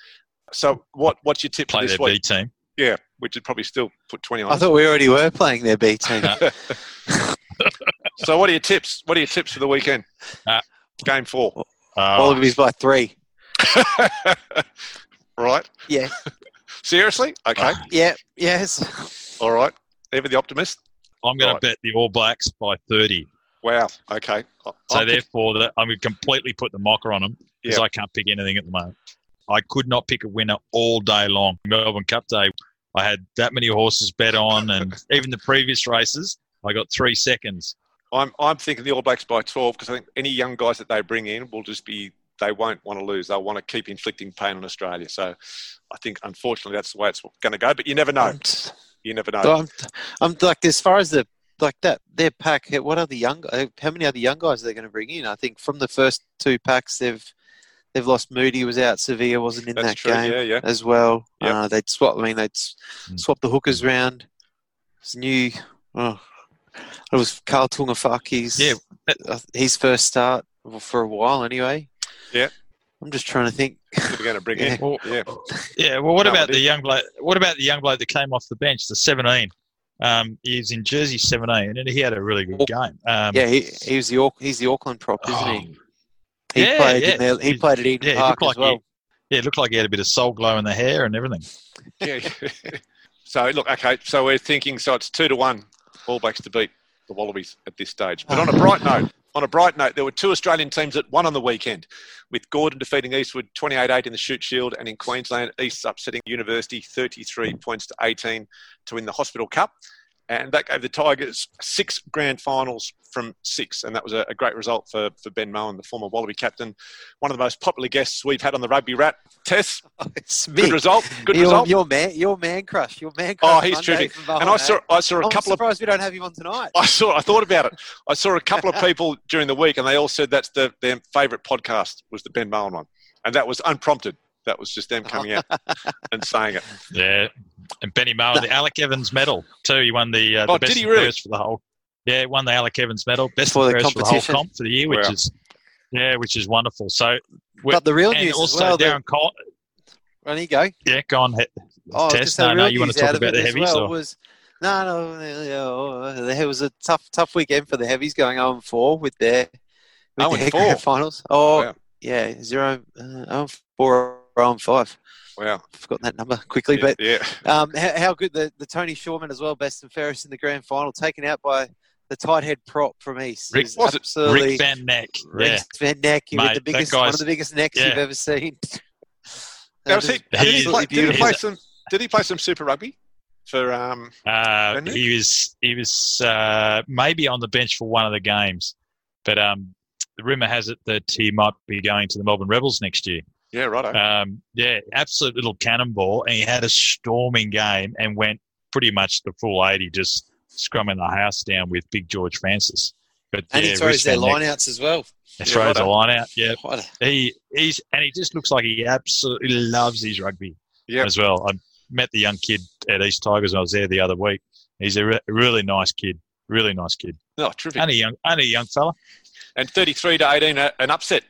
So what? What's your tip for Play this their week? B team. Yeah, which would probably still put twenty on. I thought we already were playing their B team. so what are your tips? What are your tips for the weekend? Uh, Game four. Uh, Wallabies by three. right. Yeah, Seriously? Okay. yeah, yes. All right. Ever the optimist? I'm going Right. to bet the All Blacks by 30. Wow. Okay. So I'm- therefore, that I'm going to completely put the mocker on them because Yeah. I can't pick anything at the moment. I could not pick a winner all day long. Melbourne Cup Day, I had that many horses bet on, and even the previous races, I got three seconds. I'm, I'm thinking the All Blacks by 12 because I think any young guys that they bring in will just be, they won't want to lose. They'll want to keep inflicting pain on Australia. So I think, unfortunately, that's the way it's going to go. But you never know. I'm, You never know. I'm, I'm like as far as the like that their pack. What are the young? uh, How many other young guys are they going to bring in? I think from the first two packs, they've they've lost. Moody was out. Sevilla wasn't in That's that true. game Yeah, yeah. as well. Yep. Uh, they'd swap. I mean, they'd s- Mm. swap the hookers round. It's new. Oh, it was Carl Tungafaki's. Yeah. uh, his first start for a while anyway. Yeah. I'm just trying to think. We're going to bring in. Well, Yeah. yeah. Well, what No about the idea. young bloke? What about the young bloke that came off the bench, the 17? Um, he's in jersey 17, and he had a really good game. Um, Yeah, he, he was the he's the Auckland prop, isn't oh, he? He Yeah, played yeah. in there, he He- played at Eden yeah, he Park looked as like well. yeah, it looked like he had a bit of soul glow in the hair and everything. yeah. so, look, okay. So we're thinking, so it's two to one All Blacks to beat the Wallabies at this stage. But on a bright note, on a bright note, there were two Australian teams that won on the weekend, with Gordon defeating Eastwood 28-8 in the Shute Shield, and in Queensland, East upsetting University 33 points to 18 to win the Hospital Cup. And that gave the Tigers six grand finals from six, and that was a, a great result for, for Ben Mowen, the former Wallaby captain, one of the most popular guests we've had on the Rugby Wrap. Tess, It's good big. result, good your, result. Your man, your man crush, your man crush. Oh, crush. he's terrific. And I saw, eh? I saw a I'm couple of surprised we don't have him on tonight. I saw. I thought about it. I saw a couple of people during the week, and they all said that's the, their favourite podcast was the Ben Mowen one, and that was unprompted. That was just them coming out and saying it. Yeah, and Benny Mowen, the Alec Evans medal too. He won the, uh, Oh, the did best he really? for the whole. Yeah, won the Alec Evans medal, best For the for the whole comp for the year, which Wow. is yeah, which is wonderful. So, But the real and news also well. Darren Cole. On you go. Yeah, go on. he- Oh, the no, no, you wanna news talk about the heavies, well or- was no, no, it was a tough, tough weekend for the heavies going 0 4 with their with 0 and their 4? finals. Oh, Wow. yeah, zero, uh, 0 and 4 or 0 and 5. Wow. I've forgotten that number quickly, Yeah. but yeah. Um, how, how good the, the Tony Shawman as well, best and fairest in the grand final, taken out by the tight head prop from East. Rick- Is was it Rick Van Neck. Rick Yeah, Van Neck Mate, with the that biggest, one of the biggest necks yeah. you've ever seen. Now, That was he, did, he He- play, did he play some? Did he play some Super Rugby for? Um, uh, he was he was uh, maybe on the bench for one of the games, but um, the rumor has it that he might be going to the Melbourne Rebels next year. Yeah, right. Um, yeah, absolute little cannonball, and he had a storming game and went pretty much the full eighty, just scrumming the house down with Big George Francis. But And yeah, he throws their lineouts as well. He Yeah, throws righto. a line out. Yeah, a- he he's and he just looks like he absolutely loves his rugby Yep. as well. I met the young kid at East Tigers when I was there the other week. He's a re- really nice kid, really nice kid, Oh, terrific. only a young, only a young fella. And thirty-three to eighteen, an upset.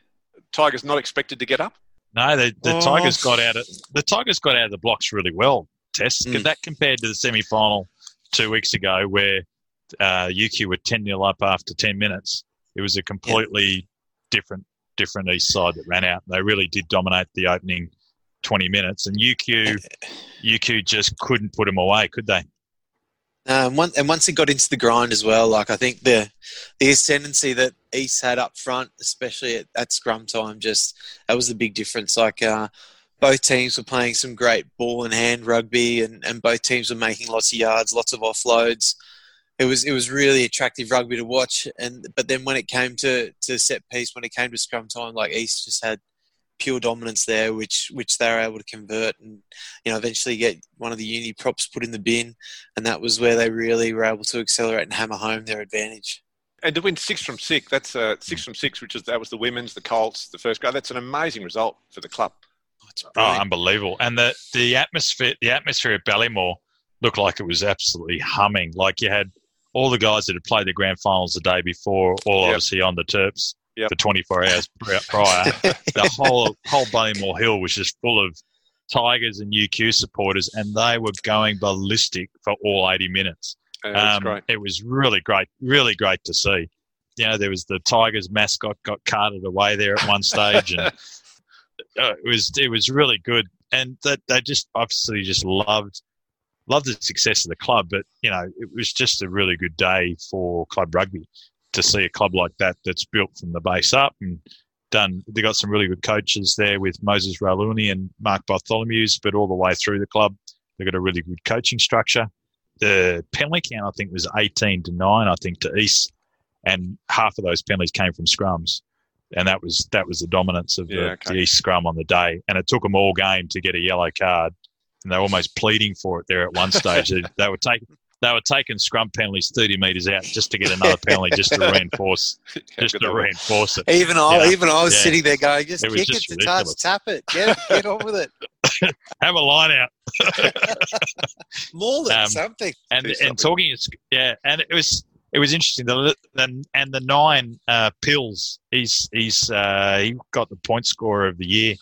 Tigers not expected to get up. No, the, the Oh. Tigers got out of the Tigers got out of the blocks really well. Test Mm. that compared to the semi final two weeks ago where uh, UQ were 10 0 up after 10 minutes. It was a completely different different East side that ran out. They really did dominate the opening 20 minutes, and UQ UQ just couldn't put them away, could they? Um, one, and once it got into the grind as well, like I think the the ascendancy that East had up front, especially at, at scrum time, just that was the big difference. Like uh, both teams were playing some great ball and hand rugby, and, and both teams were making lots of yards, lots of offloads. It was it was really attractive rugby to watch. And but then when it came to, to set piece, when it came to scrum time, like East just had pure dominance there, which which they were able to convert and you know eventually get one of the uni props put in the bin, and that was where they really were able to accelerate and hammer home their advantage. And to win six from six, that's uh, six from six, which is that was the women's, the Colts, the first grade. That's an amazing result for the club. Oh, oh, unbelievable! And the the atmosphere, the atmosphere at Ballymore looked like it was absolutely humming. Like you had all the guys that had played the grand finals the day before, all yep. obviously on the Terps yep. for 24 hours prior. the whole whole Ballymore Hill was just full of Tigers and UQ supporters, and they were going ballistic for all 80 minutes. Yeah, um, it was really great, really great to see. You know, there was the Tigers mascot got carted away there at one stage, and uh, it was it was really good. And that they just obviously just loved loved the success of the club. But you know, it was just a really good day for club rugby to see a club like that that's built from the base up and done. They got some really good coaches there with Moses Rauluni and Mark Bartholomeusz, but all the way through the club, they've got a really good coaching structure. The penalty count, I think, was 18 to 9, I think, to East. And half of those penalties came from scrums. And that was that was the dominance of the, yeah, okay. the East scrum on the day. And it took them all game to get a yellow card. And they were almost pleading for it there at one stage. they, they were taking they were taking scrum penalties 30 metres out just to get another penalty, just to reinforce, just to reinforce it. Even I, even I was yeah. sitting there going, just it kick just it to touch, tap it, get, get on with it. Have a line out. More than um, something. And and talking, yeah, and it was it was interesting. The, the and the nine uh, pills. He's he's uh, he got the point scorer of the year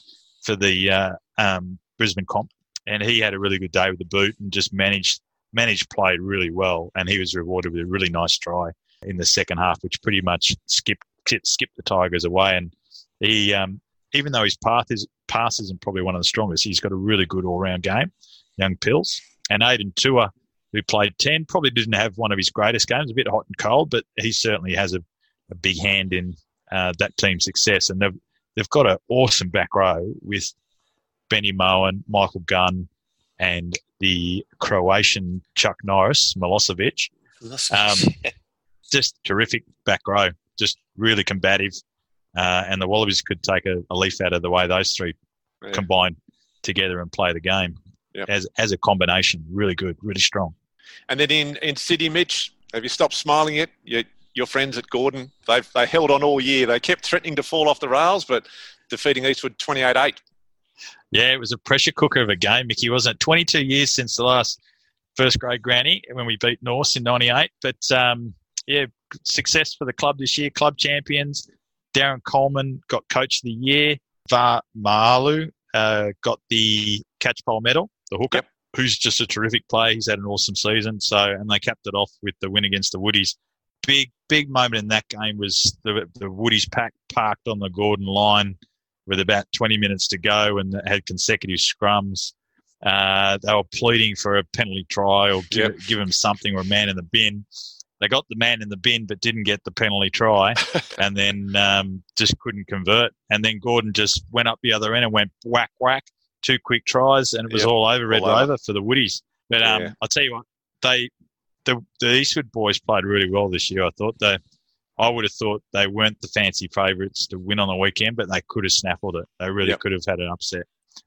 for the uh, um, Brisbane comp, and he had a really good day with the boot and just managed managed played really well, and he was rewarded with a really nice try in the second half, which pretty much skipped skipped the Tigers away. And he, um, even though his path is pass isn't probably one of the strongest, he's got a really good all round game. Young Pills and Aidan Toua, who played ten, probably didn't have one of his greatest games. A bit hot and cold, but he certainly has a, a big hand in uh, that team's success. And they've they've got an awesome back row with Benny Mowen, Michael Gunn, and the Croatian Chuck Norris, Milosevic. Um, just terrific back row, just really combative. Uh, and the Wallabies could take a, a, leaf out of the way those three yeah. combine together and play the game yep. as, as a combination. Really good, really strong. And then in, in City, Mitch, have you stopped smiling yet? Your, your friends at Gordon, they've they held on all year. They kept threatening to fall off the rails, but defeating Eastwood 28 8 yeah, it was a pressure cooker of a game, Mickey, wasn't it? 22 years since the last first grade granny when we beat Norse in 98. But um, yeah, success for the club this year, club champions. Darren Coleman got coach of the year. Var Maalu uh, got the Catchpole medal, the hooker, yep. who's just a terrific player. He's had an awesome season. So, and they capped it off with the win against the Woodies. Big, big moment in that game was the, the Woodies pack parked on the Gordon line with about 20 minutes to go and had consecutive scrums. Uh, they were pleading for a penalty try or give, yep. give them something or a man in the bin. They got the man in the bin but didn't get the penalty try and then um, just couldn't convert. And then Gordon just went up the other end and went whack, whack, two quick tries and it was yep. all over, red all over. over for the Woodies. But um, yeah. I'll tell you what, they the, the Eastwood boys played really well this year. I thought they I would have thought they weren't the fancy favourites to win on the weekend, but they could have snaffled it. They really yep. could have had an upset.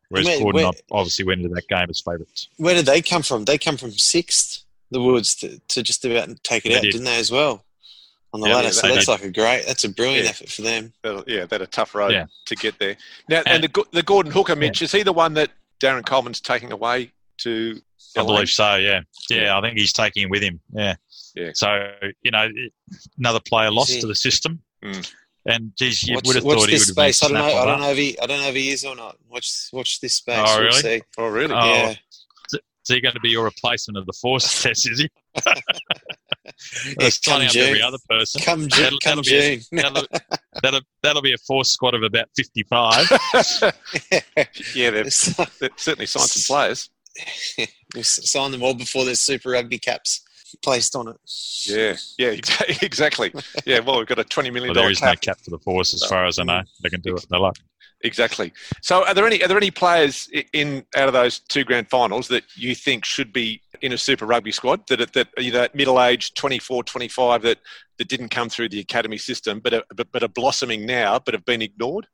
Whereas where, Gordon where, obviously went into that game as favourites. Where did they come from? They come from sixth, the Woods, to, to just about take it they out, did. not they, as well? On the ladder, yeah, so that's did. like a great, that's a brilliant yeah. effort for them. Yeah, that a tough road yeah. to get there. Now, and, and the, the Gordon Hooker, Mitch, is he the one that Darren Coleman's taking away to? I believe so. Yeah. yeah, I think he's taking him with him. Yeah. Yeah. So you know, another player lost to the system. Mm. And geez, you watch, would have thought he would have been. I don't know. I don't know if he. I don't know if he is or not. Watch. Watch this space. Oh really? We'll oh really? Oh, yeah. Is he going to be your replacement of the force test? Is he? Yeah, signing up June. every other person. Come June. That'll- Come that'll be a- June. That'll, that'll, that'll be a force squad of about 55. yeah, they've, they've certainly signed some players. we'll s- sign them all before there's Super Rugby caps placed on it. Yeah, yeah, exactly. Yeah, well, we've got a twenty million Well, there dollar is no cap. cap for the force, as far as I know. They can do it. They like. Exactly. So, are there any are there any players in out of those two grand finals that you think should be in a Super Rugby squad that are- that are either middle aged 24, 25 that that didn't come through the academy system, but are, but, but are blossoming now, but have been ignored?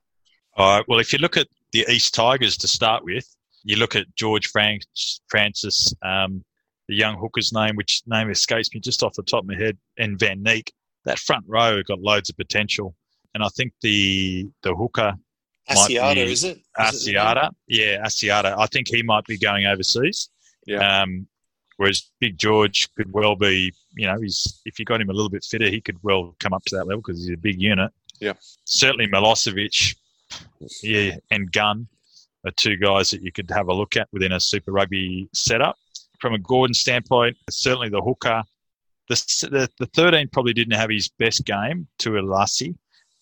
All right. Well, if you look at the East Tigers to start with, you look at George Frank, Francis, um, the young hooker's name, which name escapes me just off the top of my head, and Van Neek. That front row got loads of potential, and I think the the hooker Might Asiata, be is it? Is it the? Asiata, yeah, Asiata. I think he might be going overseas. Yeah. Um, whereas Big George could well be, you know, he's if you got him a little bit fitter, he could well come up to that level because he's a big unit. Yeah. Certainly Milosevic, yeah, and Gunn are two guys that you could have a look at within a Super Rugby setup. From a Gordon standpoint, certainly the hooker. The, the, the 13 probably didn't have his best game to Elasi,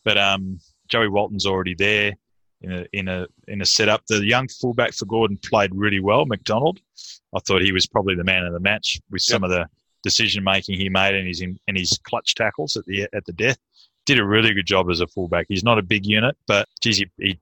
but um, Joey Walton's already there in a in a in a setup. The young fullback for Gordon played really well. McDonald, I thought he was probably the man of the match with some of the decision making he made and his and his clutch tackles at the at the death. Did a really good job as a fullback. He's not a big unit, but geez, he, he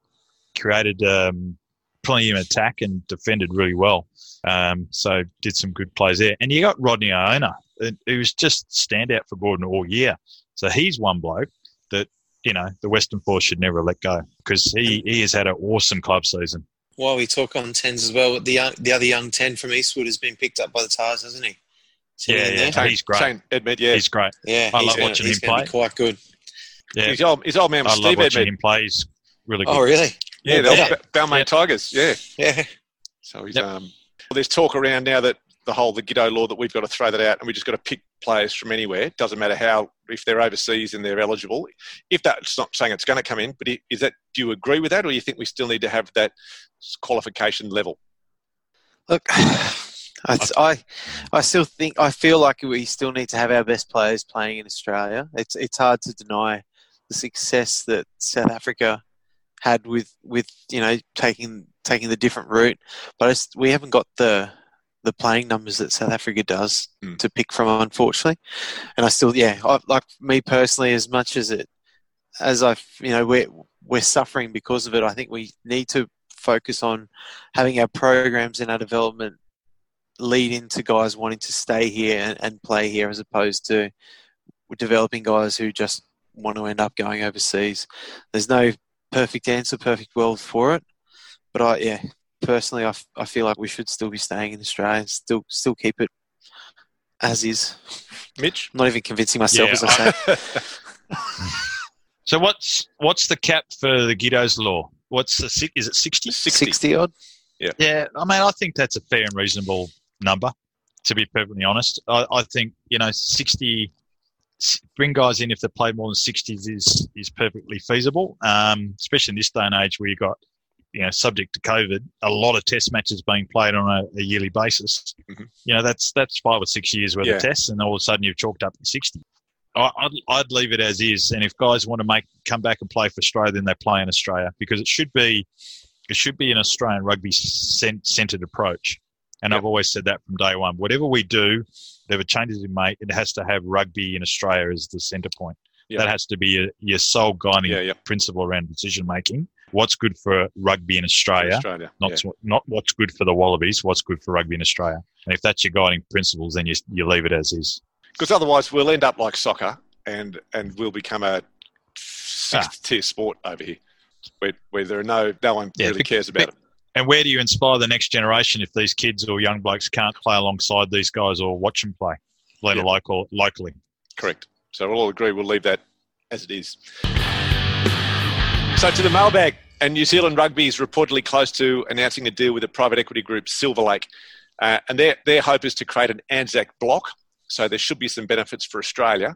created um, plenty of attack and defended really well. Um, so did some good plays there. And you got Rodney Iona, who was just standout for Gordon all year. So he's one bloke that you know the Western Force should never let go because he he has had an awesome club season. While we talk on tens as well, the the other young ten from Eastwood has been picked up by the Tahs, hasn't he? Sitting Yeah, yeah. there? He's great. Shane Edmund, yeah. He's great. yeah. I he's love gonna, watching he's him play. Be quite good. Yeah, His old, his old man was I love watching Edmund. him play. He's really good. Oh, really? Yeah, Well, the better. old Ba- Balmain Yep. Tigers. Yeah. Yeah. So he's Yep. um. Well, there's talk around now that the whole the Giteau law that we've got to throw that out and we just got to pick players from anywhere. Doesn't matter how if they're overseas and they're eligible. If that's not saying it's going to come in, but is that do you agree with that, or do you think we still need to have that qualification level? Look, I, I, I still think I feel like we still need to have our best players playing in Australia. It's it's hard to deny the success that South Africa had with with you know taking taking the different route, but it's, we haven't got the the playing numbers that South Africa does Mm. to pick from, unfortunately. And I still, yeah, I, like me personally, as much as it as I, you know, we're we're suffering because of it. I think we need to focus on having our programs and our development lead into guys wanting to stay here and, and play here as opposed to developing guys who just want to end up going overseas. There's no perfect answer, perfect world for it. But I, yeah, personally, I, f- I feel like we should still be staying in Australia and still, still keep it as is. Mitch. I'm not even convincing myself Yeah, as I say. So what's what's the cap for the Giteau's law? What's the si- is it sixty? 60. 60 odd. Yeah. Yeah, I mean, I think that's a fair and reasonable number. To be perfectly honest, I, I think you know sixty. Bring guys in if they play more than sixties is is perfectly feasible. Um, especially in this day and age where you've got you know subject to COVID, a lot of test matches being played on a, a yearly basis. Mhm. You know that's that's five or six years worth Yeah. of tests, and all of a sudden you've chalked up to sixty. I- I'd, I'd leave it as is, and if guys want to make come back and play for Australia, then they play in Australia because it should be it should be an Australian rugby cent- centred approach. And Yep. I've always said that from day one. Whatever we do, whatever changes we make, it has to have rugby in Australia as the centre point. Yep. That has to be your, your sole guiding Yeah, yeah. principle around decision making. What's good for rugby in Australia, Australia. not yeah. not what's good for the Wallabies, what's good for rugby in Australia. And if that's your guiding principles, then you you leave it as is. because otherwise we'll end up like soccer and and we'll become a Ah. sixth tier sport over here where, where there are no no one Yeah, really cares about it And where do you inspire the next generation if these kids or young blokes can't play alongside these guys or watch them play, let Yeah. alone local locally? correct. So we'll all agree we'll leave that as it is. So to the mailbag and New Zealand Rugby is reportedly close to announcing a deal with the private equity group Silver Lake. Uh, and their, their hope is to create an Anzac block so there should be some benefits for Australia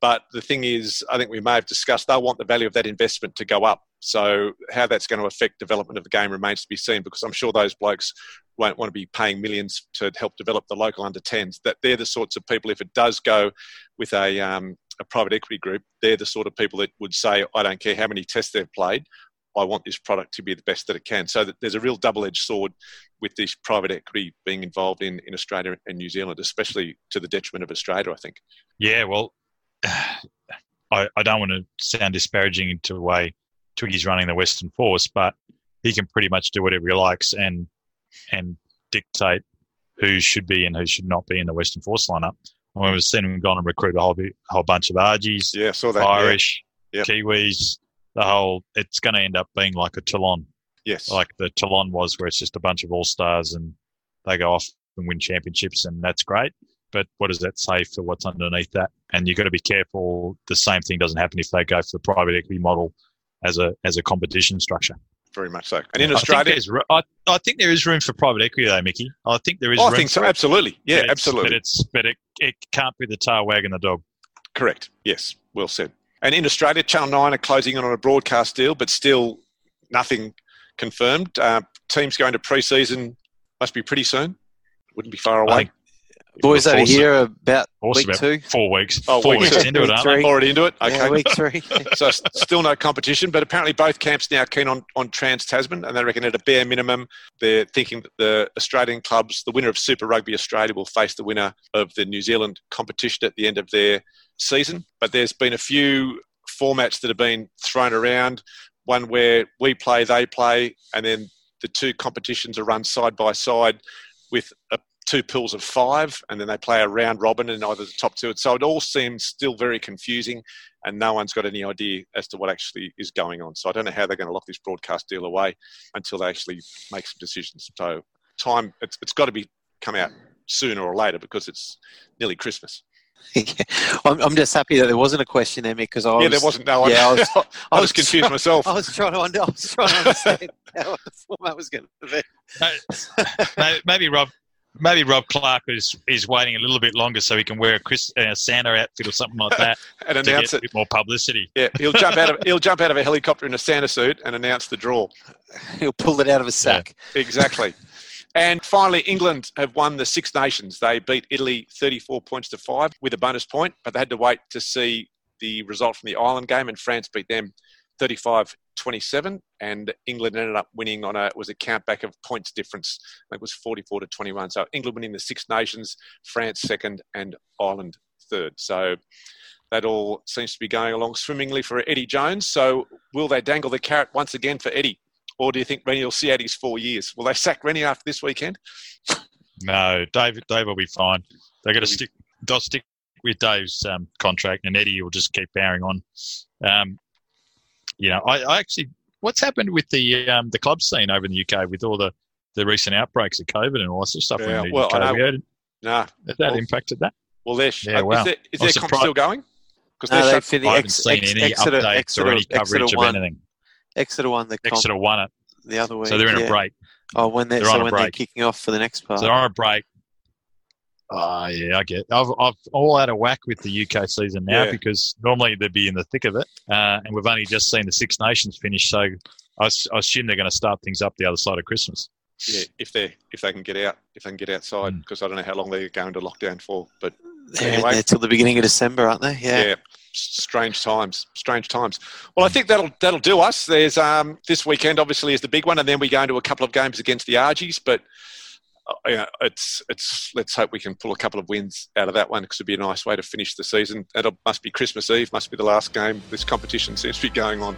But the thing is, I think we may have discussed, they'll want the value of that investment to go up. So how that's going to affect development of the game remains to be seen because I'm sure those blokes won't want to be paying millions to help develop the local under 10s. That they're the sorts of people, if it does go with a, um, a private equity group, they're the sort of people that would say, I don't care how many tests they've played, I want this product to be the best that it can. So that there's a real double-edged sword with this private equity being involved in, in Australia and New Zealand, especially to the detriment of Australia, I think. Yeah, well, I, I don't want to sound disparaging into the way Twiggy's running the Western Force, but he can pretty much do whatever he likes and and dictate who should be and who should not be in the Western Force lineup. I mean, we've seen him go and recruit a whole, whole bunch of Argies, yeah, saw that, Irish, yeah. Kiwis. The whole it's going to end up being like a Toulon, Yes. like the Toulon was, where it's just a bunch of all stars and they go off and win championships, and that's great. But what does that say for what's underneath that? And you've got to be careful. The same thing doesn't happen if they go for the private equity model as a as a competition structure. very much so. And in I think, Australia, there's, I, I think there is room for private equity though, Mickey. I think there is. oh, I think so. Absolutely. Yeah, but absolutely. But it's but it, it can't be the tail wagging the dog. Correct. Yes. Well said. And in Australia, Channel 9 are closing in on a broadcast deal, but still nothing confirmed. Uh, teams going to pre-season must be pretty soon. Wouldn't be far away. Think Boys over Awesome. here are about Also week two. four weeks. Oh, four week weeks two. into it, Week aren't three. they? Already into it? Okay. Yeah, week three. so still no competition, but apparently both camps now keen on, on Trans Tasman, and they reckon at a bare minimum they're thinking that the Australian clubs, the winner of Super Rugby Australia, will face the winner of the New Zealand competition at the end of their season. But there's been a few formats that have been thrown around. One where we play, they play, and then the two competitions are run side by side with a two pools of five, and then they play a round robin in either the top two. So it all seems still very confusing, and no one's got any idea as to what actually is going on. So I don't know how they're going to lock this broadcast deal away until they actually make some decisions. So time, it's, it's got to be come out sooner or later because it's nearly Christmas. Yeah. I'm, I'm just happy that there wasn't a question there, Mick, because I was, yeah, there wasn't no one. yeah, I was- I was, I was confused myself. I was trying to under, I was trying to understand how the format was going to be. Maybe- Maybe Rob. Maybe Rob Clarke is, is waiting a little bit longer so he can wear a Chris, uh, Santa outfit or something like that and to announce get a it. bit more publicity. Yeah, he'll jump out of he'll jump out of a helicopter in a Santa suit and announce the draw. He'll pull it out of a sack. Exactly. And finally, England have won the Six Nations. They beat Italy 34 points to five with a bonus point, but they had to wait to see the result from the Ireland game, and France beat them 35 27. And England ended up winning on a was a countback of points difference. It was 44 to 21. So England winning the Six Nations, France second, and Ireland third. So that all seems to be going along swimmingly for Eddie Jones. So will they dangle the carrot once again for Eddie? Or do you think Rennie will see out his four years? Will they sack Rennie after this weekend? No, Dave. Dave will be fine. They're going to stick. They'll stick with Dave's um, contract, and Eddie will just keep powering on. Um, you know, I, I actually, what's happened with the um, the club scene over in the UK with all the, the recent outbreaks of COVID and all that sort of stuff? Yeah, in well, I know- Have heard- Nah. has that Well, impacted that? Well, they're, Yeah, uh, wow. is their, is their comp still going? Because No, they're they shut, finished I haven't ex, seen ex, any Exeter, updates Exeter, or any Exeter coverage of won, anything. Exeter won the comp Exeter won it, the other week. so they're in yeah. a break. Oh, when they're, They're on so a when they're break. kicking off for the next part. So they're on a break. Oh, yeah, I get. I've, I've all out of whack with the UK season now Yeah. because normally they'd be in the thick of it, uh, and we've only just seen the Six Nations finish. So I assume they're going to start things up the other side of Christmas. yeah, if they if they can get out, if they can get outside, Mm. because I don't know how long they're going to lockdown for. But they're in anyway. there till the beginning of December, aren't they? yeah. Yeah. strange times, strange times. Well, I think that'll that'll do us. There's um, this weekend obviously is the big one, and then we go into a couple of games against the Argies. But uh, yeah, it's it's let's hope we can pull a couple of wins out of that one because it'd be a nice way to finish the season. It must be Christmas Eve, must be the last game. This competition seems to be going on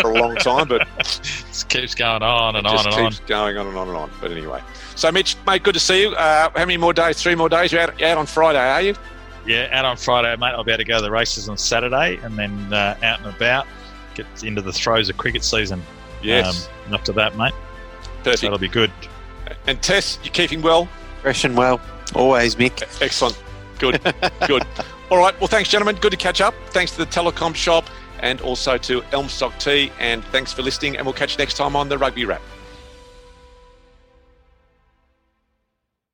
for a long time, but It keeps going on and on just and on. keeps going on and on and on. But anyway, so Mitch, mate, good to see you. Uh, how many more days? Three more days? You're out, out on Friday, are you? Yeah, out on Friday, mate. I'll be able to go to the races on Saturday, and then uh, out and about, get into the throes of cricket season. Yes, Um, and after that, mate, perfect. that'll be good. And Tess, you're keeping well. Fresh and well. Always, Mick. Excellent. Good. Good. All right. Well, thanks, gentlemen. Good to catch up. Thanks to the telecom shop and also to Elmstock Tea. And thanks for listening. And we'll catch you next time on the Rugby Wrap.